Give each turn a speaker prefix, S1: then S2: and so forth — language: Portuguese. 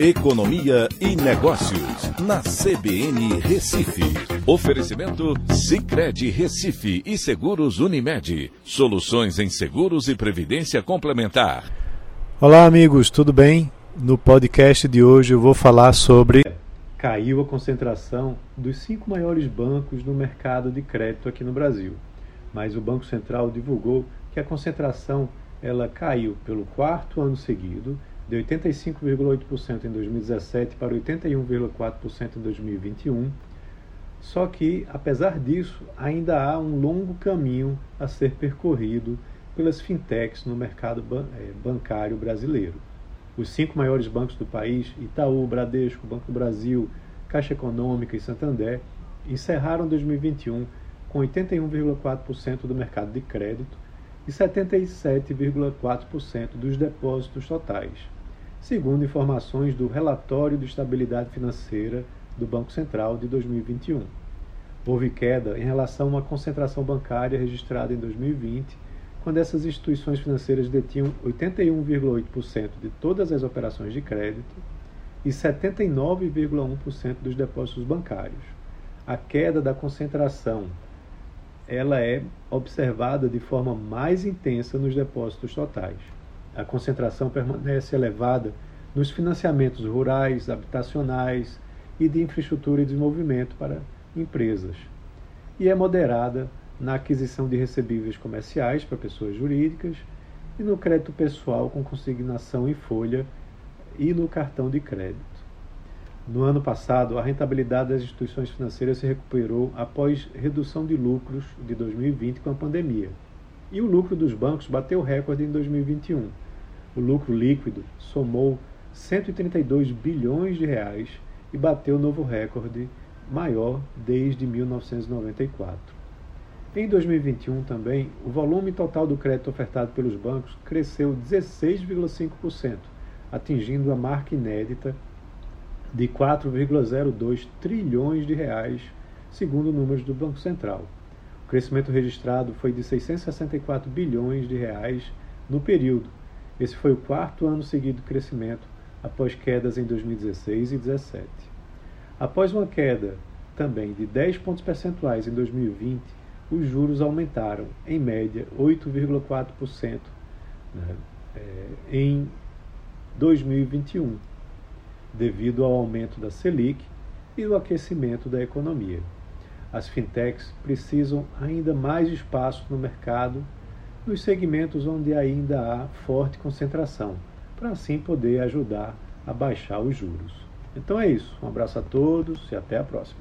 S1: Economia e Negócios, na CBN Recife. Oferecimento Cicred Recife e Seguros Unimed. Soluções em seguros e previdência complementar.
S2: Olá, amigos, tudo bem? No podcast de hoje eu vou falar sobre. Caiu a concentração dos cinco maiores bancos no mercado de crédito aqui no Brasil. Mas o Banco Central divulgou que a concentração ela caiu pelo quarto ano seguido de 85,8% em 2017 para 81,4% em 2021. Só que, apesar disso, ainda há um longo caminho a ser percorrido pelas fintechs no mercado eh, bancário brasileiro. Os cinco maiores bancos do país, Itaú, Bradesco, Banco do Brasil, Caixa Econômica e Santander, encerraram 2021 com 81,4% do mercado de crédito e 77,4% dos depósitos totais segundo informações do Relatório de Estabilidade Financeira do Banco Central de 2021. Houve queda em relação a uma concentração bancária registrada em 2020, quando essas instituições financeiras detinham 81,8% de todas as operações de crédito e 79,1% dos depósitos bancários. A queda da concentração ela é observada de forma mais intensa nos depósitos totais a concentração permanece elevada nos financiamentos rurais, habitacionais e de infraestrutura e desenvolvimento para empresas, e é moderada na aquisição de recebíveis comerciais para pessoas jurídicas e no crédito pessoal com consignação em folha e no cartão de crédito. No ano passado, a rentabilidade das instituições financeiras se recuperou após redução de lucros de 2020 com a pandemia. E o lucro dos bancos bateu recorde em 2021 o lucro líquido somou 132 bilhões de reais e bateu novo recorde maior desde 1994. Em 2021 também, o volume total do crédito ofertado pelos bancos cresceu 16,5%, atingindo a marca inédita de 4,02 trilhões de reais, segundo números do Banco Central. O crescimento registrado foi de 664 bilhões de reais no período, esse foi o quarto ano seguido de crescimento, após quedas em 2016 e 2017. Após uma queda também de 10 pontos percentuais em 2020, os juros aumentaram, em média, 8,4% né, é, em 2021, devido ao aumento da Selic e do aquecimento da economia. As fintechs precisam ainda mais espaço no mercado nos segmentos onde ainda há forte concentração, para assim poder ajudar a baixar os juros. Então é isso. Um abraço a todos e até a próxima.